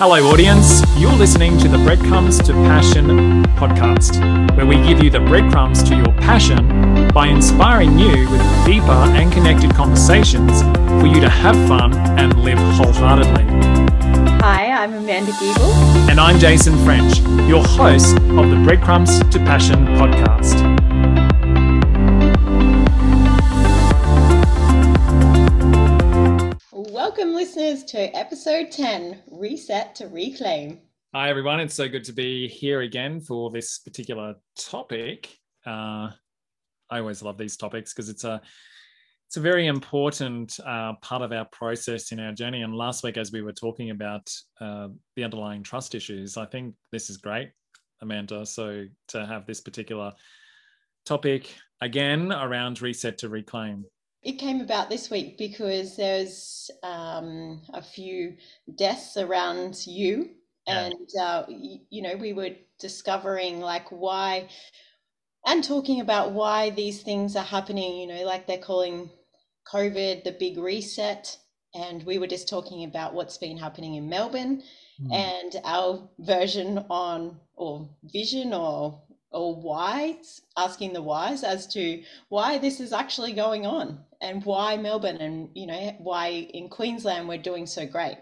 Hello, audience. You're listening to the Breadcrumbs to Passion podcast, where we give you the breadcrumbs to your passion by inspiring you with deeper and connected conversations for you to have fun and live wholeheartedly. Hi, I'm Amanda Giebel. And I'm Jason French, your host of the Breadcrumbs to Passion podcast. Welcome, listeners, to episode 10 Reset to Reclaim. Hi, everyone. It's so good to be here again for this particular topic. Uh, I always love these topics because it's a it's a very important uh, part of our process in our journey. And last week, as we were talking about uh, the underlying trust issues, I think this is great, Amanda. So to have this particular topic again around reset to reclaim. It came about this week because there's um, a few deaths around you, yeah. and uh, you, you know we were discovering like why, and talking about why these things are happening. You know, like they're calling COVID the big reset, and we were just talking about what's been happening in Melbourne, mm. and our version on or vision or or why asking the whys as to why this is actually going on and why melbourne and you know why in queensland we're doing so great.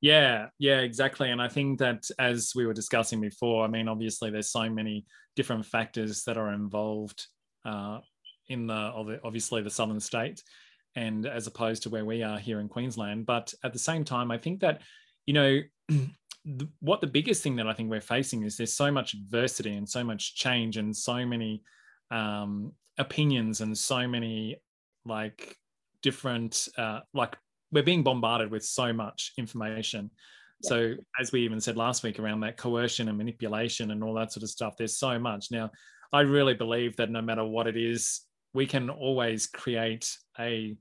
Yeah yeah exactly. And i think that as we were discussing before i mean obviously there's so many different factors that are involved uh, in the obviously the southern states and as opposed to where we are here in queensland. But at the same time i think that you know what the biggest thing that I think we're facing is there's so much adversity and so much change and so many um, opinions and so many like different uh, like we're being bombarded with so much information. Yeah. So as we even said last week around that coercion and manipulation and all that sort of stuff, there's so much. Now, I really believe that no matter what it is, we can always create a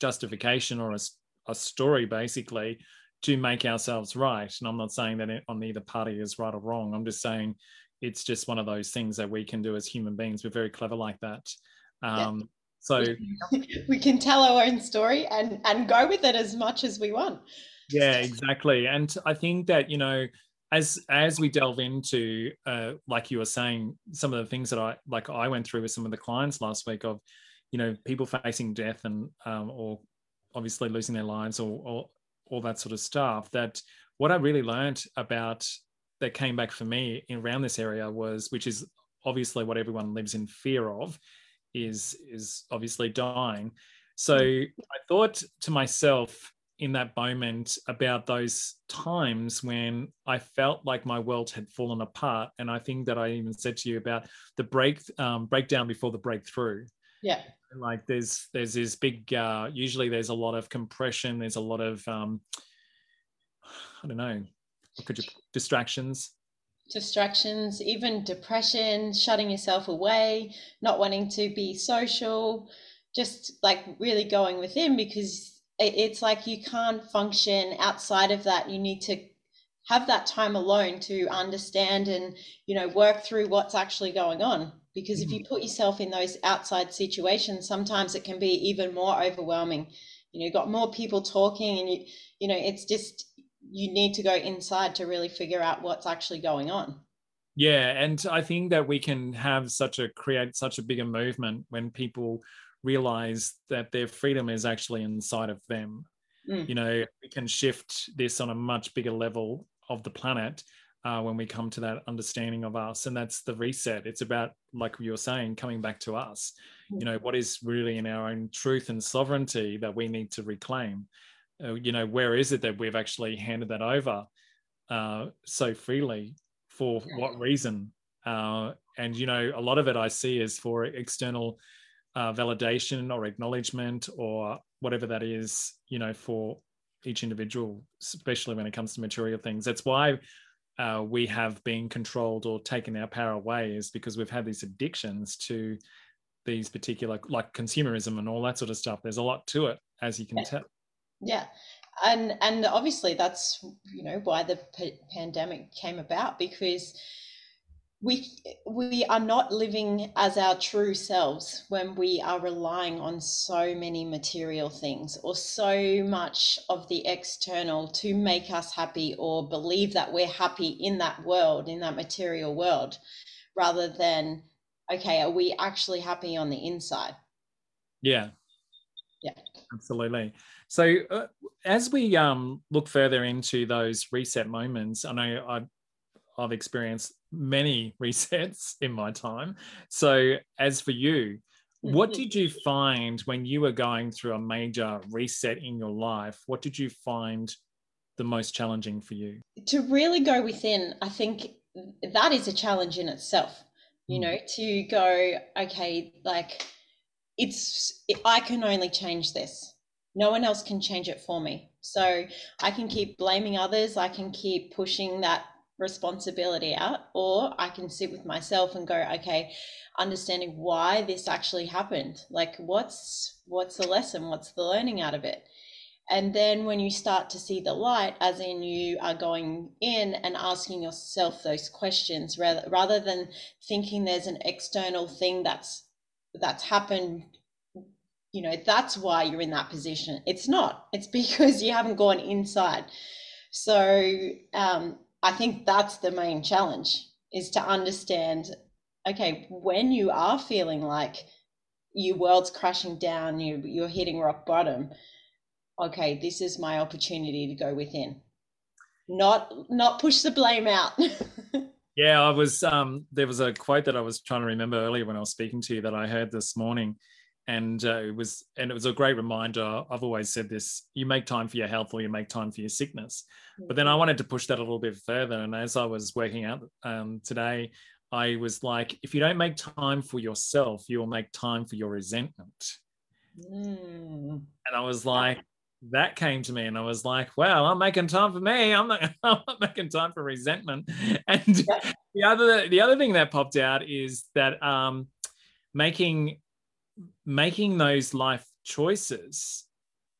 justification or a, a story basically to make ourselves right. And I'm not saying that on either party is right or wrong. I'm just saying it's just one of those things that we can do as human beings. We're very clever like that. Um, yeah. So we can tell our own story and and go with it as much as we want. Yeah, exactly. And I think that you know, as as we delve into, uh, like you were saying, some of the things that I like I went through with some of the clients last week of, you know, people facing death and um, or obviously losing their lives or, or all that sort of stuff that what i really learned about that came back for me in, around this area was which is obviously what everyone lives in fear of is is obviously dying. So i thought to myself in that moment about those times when I felt like my world had fallen apart, and I think that I even said to you about the break um, breakdown before the breakthrough. Yeah, like there's there's this big uh, usually there's a lot of compression there's a lot of um, i don't know. Could you distractions. Distractions even depression shutting yourself away not wanting to be social just like really going within because it's like you can't function outside of that. You need to have that time alone to understand and you know work through what's actually going on because if you mm. put yourself in those outside situations sometimes it can be even more overwhelming. You know you've got more people talking and you you know it's just you need to go inside to really figure out what's actually going on. Yeah and i think that we can have such a create such a bigger movement when people realize that their freedom is actually inside of them. Mm. you know we can shift this on a much bigger level of the planet uh, when we come to that understanding of us and that's the reset. It's about like you were saying coming back to us. You know what is really in our own truth and sovereignty that we need to reclaim uh, you know where is it that we've actually handed that over uh, so freely for what reason? Uh, and you know a lot of it i see is for external uh, validation or acknowledgement or whatever that is you know for each individual especially when it comes to material things. That's why uh, we have been controlled or taken our power away is because we've had these addictions to these particular like consumerism and all that sort of stuff. There's a lot to it as you can yeah. tell yeah. And and obviously that's you know why the p- pandemic came about because we we are not living as our true selves when we are relying on so many material things or so much of the external to make us happy or believe that we're happy in that world in that material world rather than okay are we actually happy on the inside? Yeah yeah absolutely so uh, as we um, look further into those reset moments i know i I've experienced many resets in my time. So, as for you, what did you find when you were going through a major reset in your life? What did you find the most challenging for you? To really go within, I think that is a challenge in itself. You mm. know, to go, okay, like it's, I can only change this. No one else can change it for me. So I can keep blaming others. I can keep pushing that responsibility out or i can sit with myself and go okay understanding why this actually happened like what's what's the lesson what's the learning out of it and then when you start to see the light as in you are going in and asking yourself those questions rather rather than thinking there's an external thing that's that's happened you know that's why you're in that position it's not it's because you haven't gone inside so um, I think that's the main challenge is to understand okay, when you are feeling like your world's crashing down, you you're hitting rock bottom, okay, this is my opportunity to go within. Not not push the blame out. yeah, I was um there was a quote that I was trying to remember earlier when I was speaking to you that I heard this morning. And uh, it was and it was a great reminder. I've always said this you make time for your health or you make time for your sickness. But then i mm-hmm. wanted to push that a little bit further. And as i was working out um, today i was like if you don't make time for yourself you'll make time for your resentment. Mm. and i was like that came to me and I was like, well, I'm making time for me. I'm not, I'm not making time for resentment. And yeah. the other the other thing that popped out is that um, making making those life choices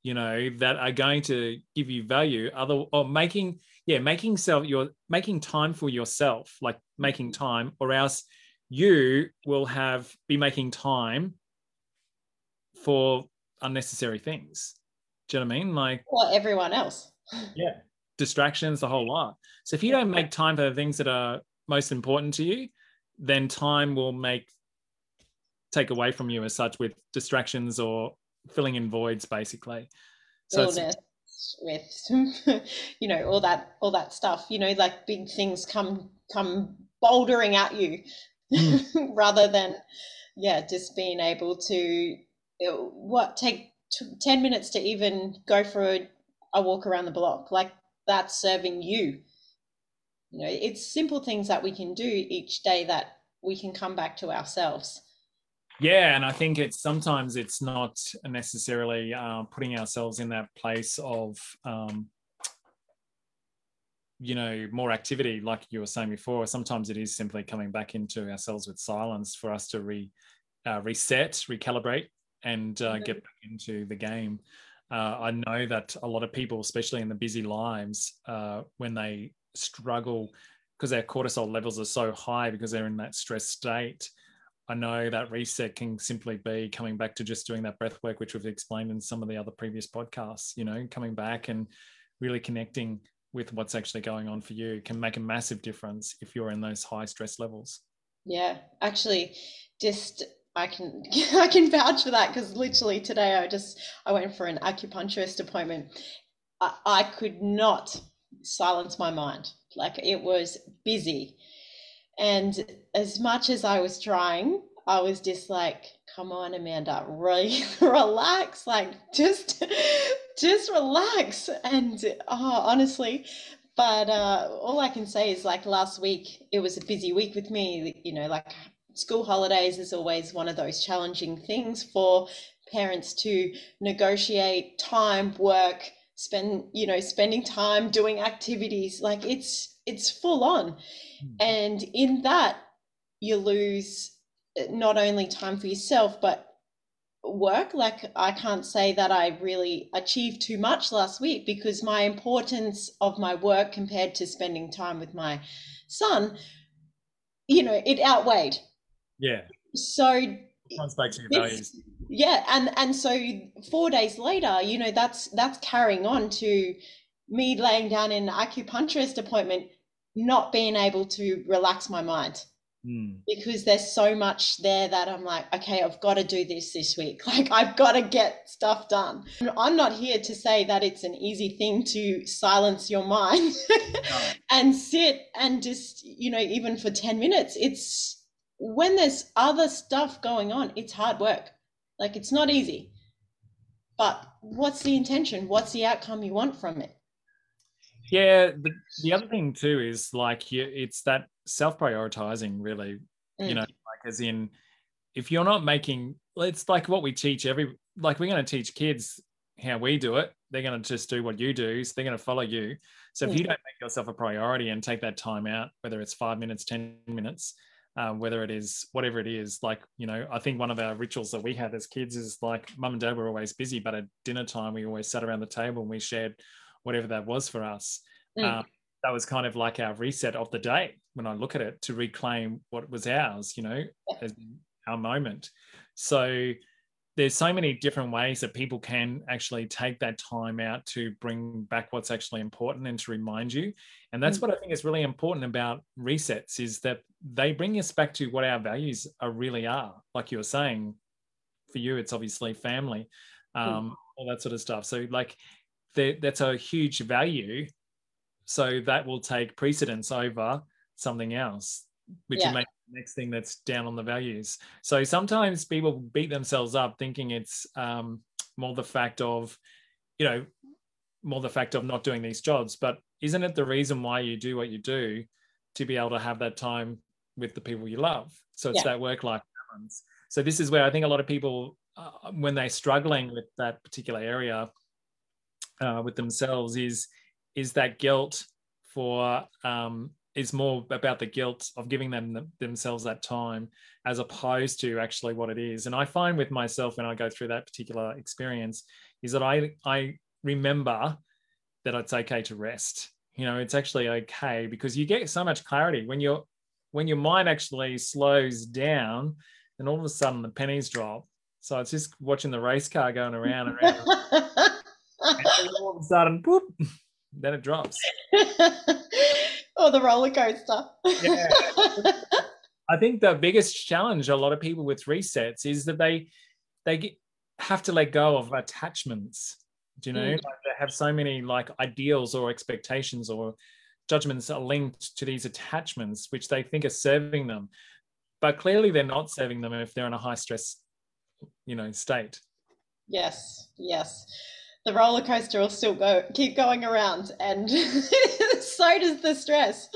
you know that are going to give you value other or making yeah making self your making time for yourself like making mm-hmm. time or else you will have be making time for unnecessary things do you know what i mean? Like or everyone else. yeah distractions the whole lot. So if you don't make time for the things that are most important to you then time will make take away from you as such with distractions or filling in voids basically. So with you know all that all that stuff you know like big things come come bouldering at you mm. rather than yeah just being able to what take 10 minutes to even go for a, a walk around the block. Like that's serving you. You know it's simple things that we can do each day that we can come back to ourselves. Yeah and i think it's sometimes it's not necessarily uh, putting ourselves in that place of um, you know more activity like you were saying before. Sometimes it is simply coming back into ourselves with silence for us to re uh, reset recalibrate and uh, get back into the game uh, i know that a lot of people especially in the busy lives uh, when they struggle because their cortisol levels are so high because they're in that stress state I know that reset can simply be coming back to just doing that breath work, which we've explained in some of the other previous podcasts, you know, coming back and really connecting with what's actually going on for you can make a massive difference if you're in those high stress levels. Yeah, actually, just I can I can vouch for that because literally today I just I went for an acupuncturist appointment. I, I could not silence my mind. Like it was busy and as much as I was trying, I was just like, come on, Amanda, really relax. Like just just relax. And oh, honestly, but uh, all I can say is like last week, it was a busy week with me. You know, like school holidays is always one of those challenging things for parents to negotiate time, work, spend, you know, spending time doing activities. Like it's it's full on. Hmm. And in that, you lose uh, not only time for yourself, but work. Like, I can't say that I really achieved too much last week because my importance of my work compared to spending time with my son you know, it outweighed. Yeah. So comes back to your values. Yeah, and and so four days later, you know, that's that's carrying on to me laying down in an acupuncturist appointment, not being able to relax my mind mm. because there's so much there that I'm like, okay, I've got to do this this week. Like, I've got to get stuff done. I'm not here to say that it's an easy thing to silence your mind no. and sit and just, you know, even for 10 minutes, it's when there's other stuff going on, it's hard work. Like, it's not easy. But what's the intention? What's the outcome you want from it? Yeah, the, the other thing too is like you, it's that self-prioritizing really mm. you know like as in if you're not making it's like what we teach every like we're going to teach kids how we do it they're going to just do what you do so they're going to follow you so if you mm. don't make yourself a priority and take that time out whether it's five minutes ten minutes um, whether it is whatever it is like you know i think one of our rituals that we had as kids is like mum and dad were always busy but at dinner time we always sat around the table and we shared whatever that was for us mm. um, that was kind of like our reset of the day when I look at it to reclaim what was ours, you know, as our moment. So there's so many different ways that people can actually take that time out to bring back what's actually important and to remind you. And that's mm-hmm. what I think is really important about resets is that they bring us back to what our values are really are. Like you were saying, for you, it's obviously family, hmm. um, mm-hmm. all that sort of stuff. So like that's a huge value so that will take precedence over something else, which yeah. make the next thing that's down on the values. So sometimes people beat themselves up thinking it's um, more the fact of, you know, more the fact of not doing these jobs. But isn't it the reason why you do what you do to be able to have that time with the people you love? So it's yeah. that work life balance. So this is where I think a lot of people, uh, when they're struggling with that particular area uh, with themselves, is is that guilt for um, is more about the guilt of giving them themselves that time as opposed to actually what it is. And i find with myself when i go through that particular experience is that i i remember that it's okay to rest. You know it's actually okay because you get so much clarity. When you're when your mind actually slows down and all of a sudden the pennies drop. So it's just watching the race car going around and around. And all of a sudden whoop, then it drops. or the roller coaster. yeah. I think the biggest challenge a lot of people with resets is that they they get, have to let go of attachments. Do you know? Mm. Like they have so many like ideals or expectations or judgments are linked to these attachments which they think are serving them. But clearly they're not serving them if they're in a high stress, you know, state. Yes, yes the roller coaster will still go keep going around and so does the stress.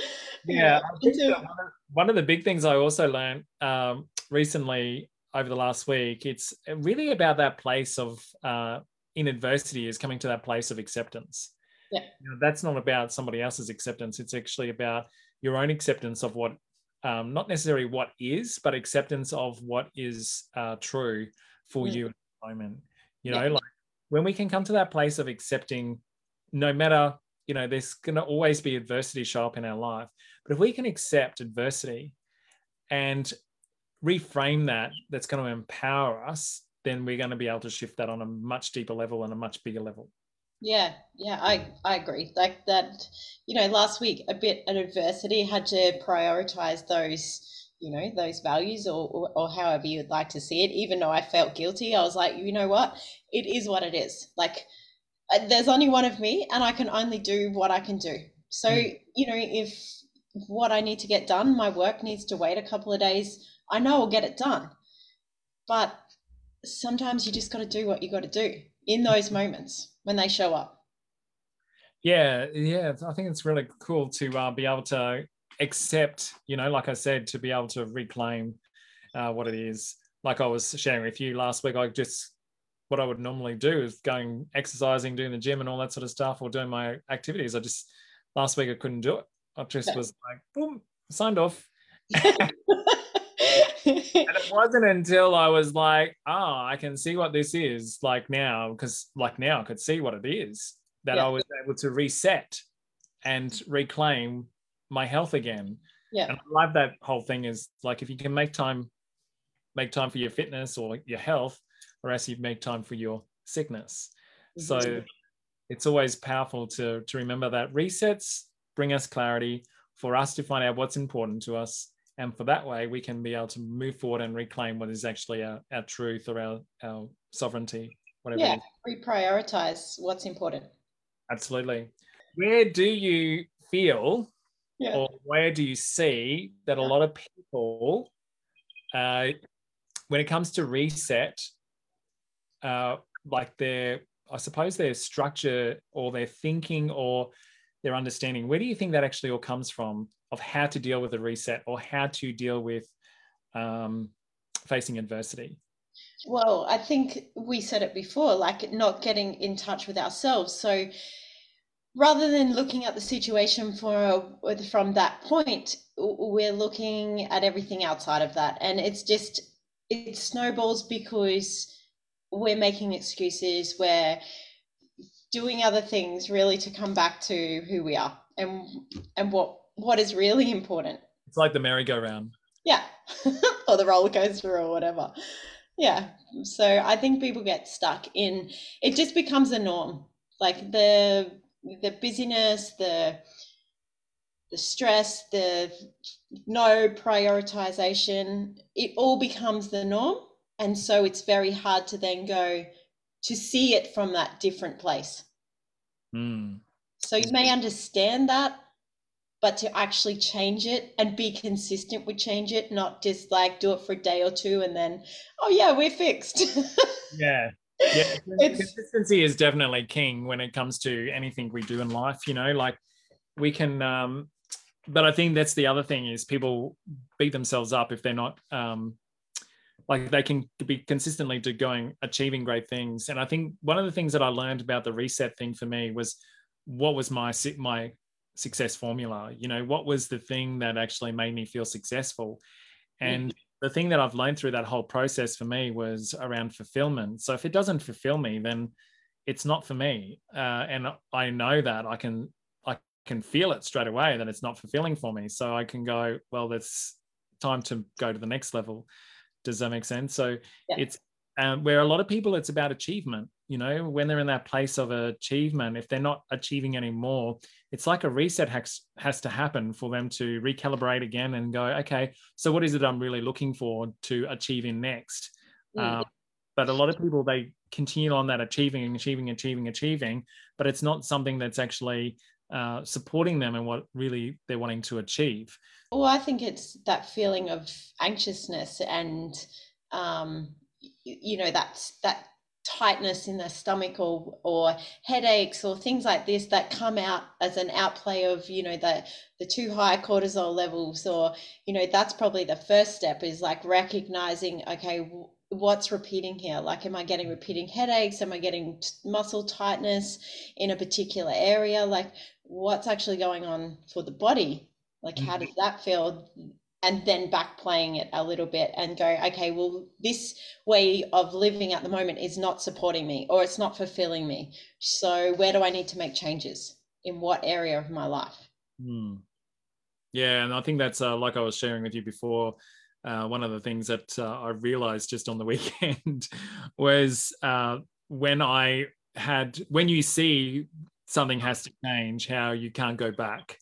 Yeah Until... one of the big things i also learned um, recently over the last week it's really about that place of uh, in adversity is coming to that place of acceptance. Yeah. You know, that's not about somebody else's acceptance. It's actually about your own acceptance of what um, not necessarily what is but acceptance of what is uh, true for mm. you at the moment. You know yeah. like when we can come to that place of accepting no matter you know there's going to always be adversity show up in our life but if we can accept adversity and reframe that that's going to empower us then we're going to be able to shift that on a much deeper level and a much bigger level. Yeah yeah i i agree. Like that you know last week a bit of adversity had to prioritize those you know those values or, or, or however you'd like to see it. Even though i felt guilty i was like you know what? It is what it is. Like there's only one of me and i can only do what i can do so mm. you know if what i need to get done my work needs to wait a couple of days i know i'll get it done but sometimes you just got to do what you got to do in those moments when they show up yeah yeah i think it's really cool to uh, be able to accept, you know, like I said, to be able to reclaim uh, what it is. Like I was sharing with you last week, I just what I would normally do is going exercising, doing the gym and all that sort of stuff, or doing my activities. I just last week I couldn't do it. I just was like, boom, signed off. and it wasn't until I was like, oh, I can see what this is like now, because like now I could see what it is that yeah. I was able to reset and reclaim my health again. Yeah. And I love that whole thing is like if you can make time, make time for your fitness or your health, or else you make time for your sickness. Mm-hmm. So it's always powerful to to remember that resets bring us clarity for us to find out what's important to us. And for that way, we can be able to move forward and reclaim what is actually our, our truth or our, our sovereignty, whatever. Yeah, reprioritize what's important. Absolutely. Where do you feel yeah. or where do you see that a lot of people, uh, when it comes to reset, uh, like their, I suppose their structure or their thinking or their understanding, where do you think that actually all comes from of how to deal with a reset or how to deal with um, facing adversity? Well, I think we said it before, like not getting in touch with ourselves. So rather than looking at the situation for from that point we're looking at everything outside of that and it's just it snowballs because we're making excuses we're doing other things really to come back to who we are and and what what is really important. It's like the merry-go-round. Yeah. Or the roller coaster or whatever. Yeah. So i think people get stuck in it just becomes a norm. Like the the busyness, the the stress, the no prioritization, it all becomes the norm. And so it's very hard to then go to see it from that different place. Mm. So you may understand that, but to actually change it and be consistent with change it, not just like do it for a day or two and then, oh yeah, we're fixed. yeah yeah consistency is definitely king when it comes to anything we do in life you know like we can um but i think that's the other thing is people beat themselves up if they're not um like they can be consistently to going achieving great things and i think one of the things that i learned about the reset thing for me was what was my my success formula you know what was the thing that actually made me feel successful and the thing that I've learned through that whole process for me was around fulfillment. So if it doesn't fulfill me, then it's not for me. Uh, and I know that I can I can feel it straight away that it's not fulfilling for me. So I can go, well, it's time to go to the next level. Does that make sense? So yeah. it's um, where a lot of people it's about achievement you know when they're in that place of achievement if they're not achieving anymore it's like a reset has, has to happen for them to recalibrate again and go okay so what is it i'm really looking for to achieve in next mm. uh, but a lot of people they continue on that achieving and achieving achieving achieving but it's not something that's actually uh, supporting them and what really they're wanting to achieve. Well i think it's that feeling of anxiousness and um, you know that's that tightness in the stomach or or headaches or things like this that come out as an outplay of you know the the too high cortisol levels or you know that's probably the first step is like recognizing okay what's repeating here? Like am i getting repeating headaches? Am i getting muscle tightness in a particular area? Like what's actually going on for the body like how mm-hmm. does that feel and then back playing it a little bit and go, okay, well, this way of living at the moment is not supporting me or it's not fulfilling me. So, where do I need to make changes? In what area of my life? Hmm. Yeah, and I think that's uh, like I was sharing with you before. Uh, one of the things that uh, I realized just on the weekend was uh, when I had, when you see something has to change, how you can't go back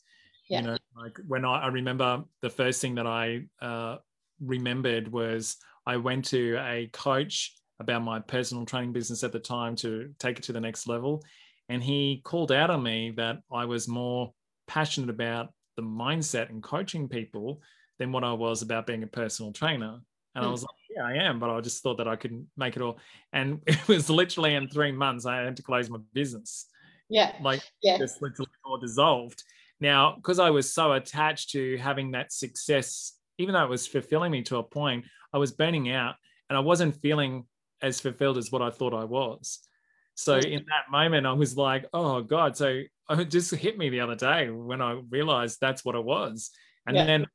yeah. You know, like when I, I remember the first thing that I uh, remembered was I went to a coach about my personal training business at the time to take it to the next level. And he called out on me that I was more passionate about the mindset and coaching people than what I was about being a personal trainer. And mm. I was like, yeah, I am, but I just thought that I couldn't make it all. And it was literally in three months, I had to close my business. Yeah. Like just literally all dissolved. Now, because I was so attached to having that success, even though it was fulfilling me to a point, I was burning out and I wasn't feeling as fulfilled as what I thought I was. So in that moment, I was like, oh God. So it just hit me the other day when I realized that's what it was. And yeah. then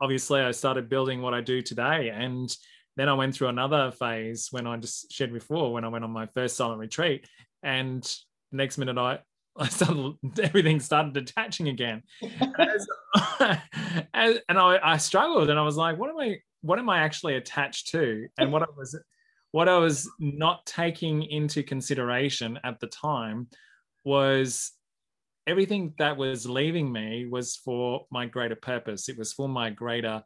obviously I started building what I do today. And then I went through another phase when I just shared before, when I went on my first silent retreat. And next minute I I started, everything started detaching again. as, as, and I, I struggled and I was like, what am I, what am I actually attached to? And what I was, what I was not taking into consideration at the time was everything that was leaving me was for my greater purpose. It was for my greater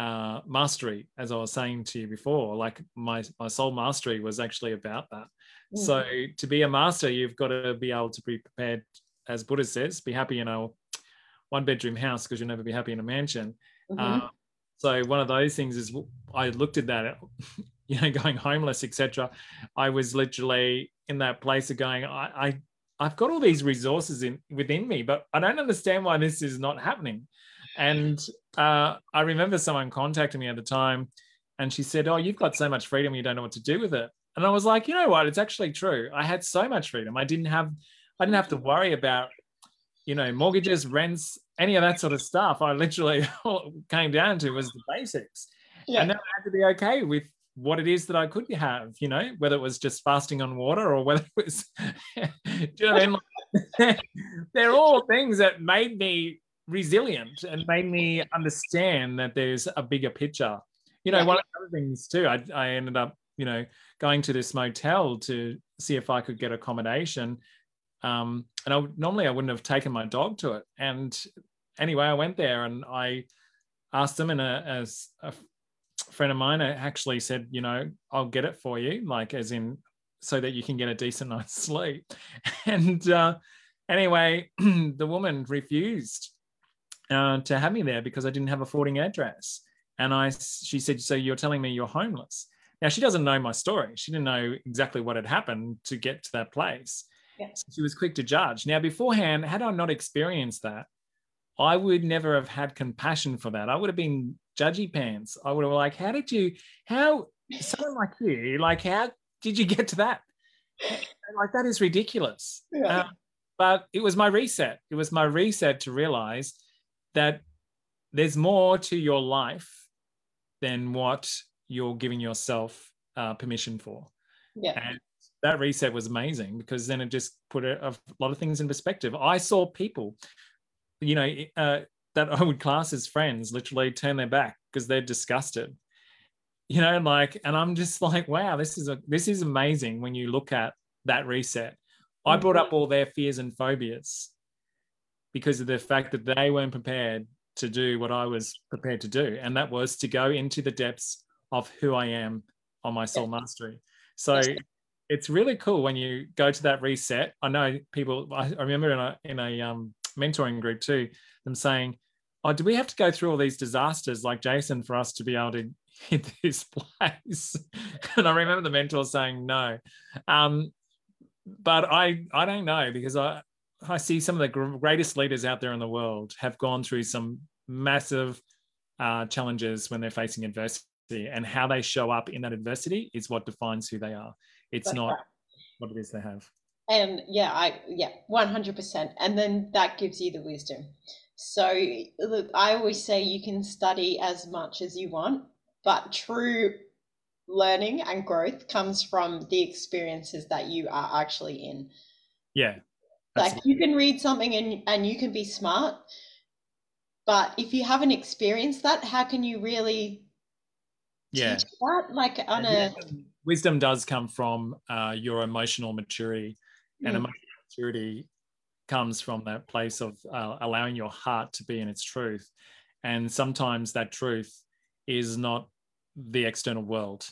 uh, mastery, as I was saying to you before. Like my my soul mastery was actually about that. Mm. So to be a master, you've got to be able to be prepared, as Buddha says, be happy in a one bedroom house because you'll never be happy in a mansion. Mm-hmm. Uh, so one of those things is I looked at that, you know, going homeless, etc. I was literally in that place of going, I, I I've got all these resources in within me, but I don't understand why this is not happening. And uh, I remember someone contacting me at the time, and she said, "Oh, you've got so much freedom, you don't know what to do with it." And I was like, you know what? It's actually true. I had so much freedom. I didn't have, I didn't have to worry about, you know, mortgages, rents, any of that sort of stuff. I literally came down to was the basics, yeah. and then I had to be okay with what it is that I could have, you know, whether it was just fasting on water or whether it was, you know I mean? They're all things that made me resilient and made me understand that there's a bigger picture. You know, yeah. one of the other things too, I, I ended up, you know, going to this motel to see if I could get accommodation. Um, and I normally I wouldn't have taken my dog to it. And anyway, I went there and I asked them, and a, as a friend of mine actually said, you know, I'll get it for you, like as in so that you can get a decent night's sleep. And uh, anyway, the woman refused uh, to have me there because I didn't have a forwarding address. And I, she said, so you're telling me you're homeless? Now she doesn't know my story. She didn't know exactly what had happened to get to that place. Yeah. So she was quick to judge. Now beforehand, had I not experienced that, I would never have had compassion for that. I would have been judgy pants. I would have been like, how did you, how someone like you, like, how did you get to that? like that is ridiculous. Yeah. Uh, but it was my reset. It was my reset to realize that there's more to your life than what you're giving yourself uh, permission for. Yeah. And that reset was amazing because then it just put a, a lot of things in perspective. I saw people, you know, uh, that I would class as friends literally turn their back because they're disgusted. You know, like, and I'm just like, wow, this is a this is amazing when you look at that reset. I brought up all their fears and phobias because of the fact that they weren't prepared to do what I was prepared to do, and that was to go into the depths of who I am on my soul mastery. So it's really cool when you go to that reset. I know people. I remember in a in a um, mentoring group too, them saying, "Oh, do we have to go through all these disasters like Jason for us to be able to hit this place?" and I remember the mentor saying, "No," um, but I I don't know because I I see some of the greatest leaders out there in the world have gone through some massive uh, challenges when they're facing adversity, and how they show up in that adversity is what defines who they are. It's That's not right. what it is they have. And yeah, I yeah, one hundred percent. And then that gives you the wisdom. So look, I always say you can study as much as you want, but true learning and growth comes from the experiences that you are actually in. Yeah, like you can read something and and you can be smart, but if you haven't experienced that, how can you really yeah. teach that? Like on a wisdom does come from uh, your emotional maturity, and mm. emotional maturity comes from that place of uh, allowing your heart to be in its truth. And sometimes that truth is not the external world.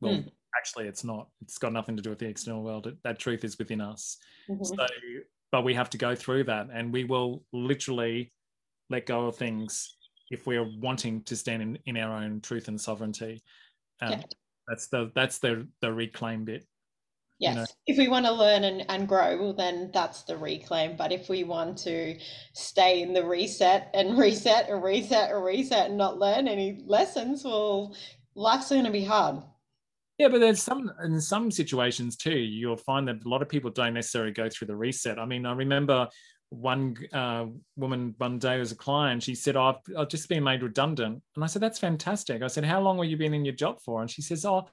Well, mm. actually, it's not. It's got nothing to do with the external world. It, that truth is within us. Mm-hmm. So but we have to go through that. And we will literally let go of things if we're wanting to stand in, in our own truth and sovereignty. Um, yeah. that's the that's the the reclaim bit yes you know? if we want to learn and, and grow well then that's the reclaim. But if we want to stay in the reset and reset and reset and reset and not learn any lessons well life's going to be hard yeah, but there's some in some situations too. You'll find that a lot of people don't necessarily go through the reset. I mean, I remember one uh, woman one day as a client. She said, oh, I've, I've just been made redundant," and I said, "That's fantastic." I said, "How long have you been in your job for?" And she says, "Oh,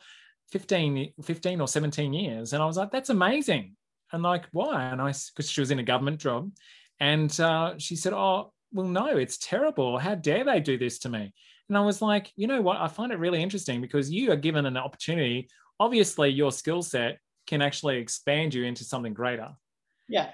15, 15 or 17 years." And I was like, "That's amazing." and like, why? And I, because she was in a government job. And uh, she said, oh, well, no, it's terrible. How dare they do this to me? And I was like, you know what? I find it really interesting because you are given an opportunity. Obviously, your skill set can actually expand you into something greater. Yeah.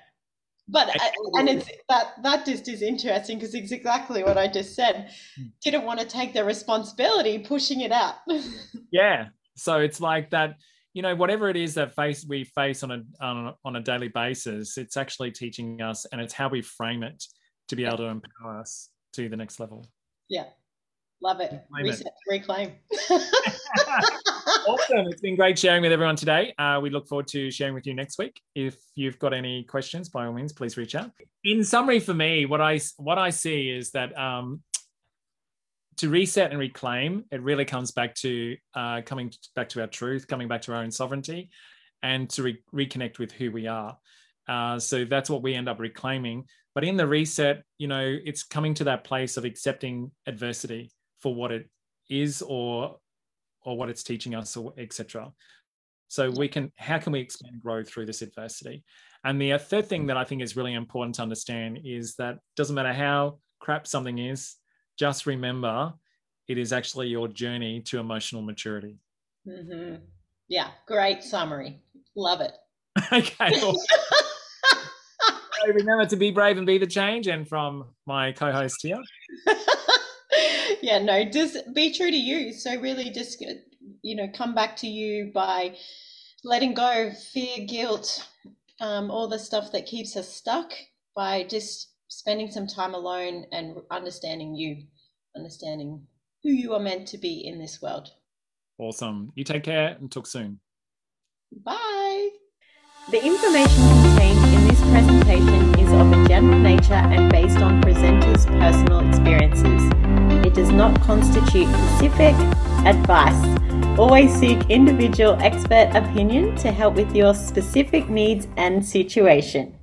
But and it's that that just is interesting because it's exactly what I just said. Hmm. Didn't want to take the responsibility, pushing it out. yeah. So it's like that you know whatever it is that face we face on a on a, on a daily basis it's actually teaching us and it's how we frame it to be able to empower us to the next level yeah love it. Reclaim Reset, it. reclaim. Awesome. It's been great sharing with everyone today. Uh, we look forward to sharing with you next week. If you've got any questions by all means please reach out. In summary for me what i what i see is that um, to reset and reclaim, it really comes back to uh, coming back to our truth, coming back to our own sovereignty, and to re- reconnect with who we are. Uh, so that's what we end up reclaiming. But in the reset, you know, it's coming to that place of accepting adversity for what it is, or or what it's teaching us, or etc. So we can, how can we expand and grow through this adversity? And the third thing that I think is really important to understand is that doesn't matter how crap something is, just remember it is actually your journey to emotional maturity. Mm-hmm. Yeah, great summary. Love it. okay. Well, remember to be brave and be the change. And from my co host here. yeah, no, just be true to you. So, really, just, you know, come back to you by letting go of fear, guilt, um, all the stuff that keeps us stuck by just spending some time alone and understanding you, understanding who you are meant to be in this world. Awesome. You take care and talk soon. Bye. The information contained in this presentation is of a general nature and based on presenters' personal experiences. It does not constitute specific advice. Always seek individual expert opinion to help with your specific needs and situation.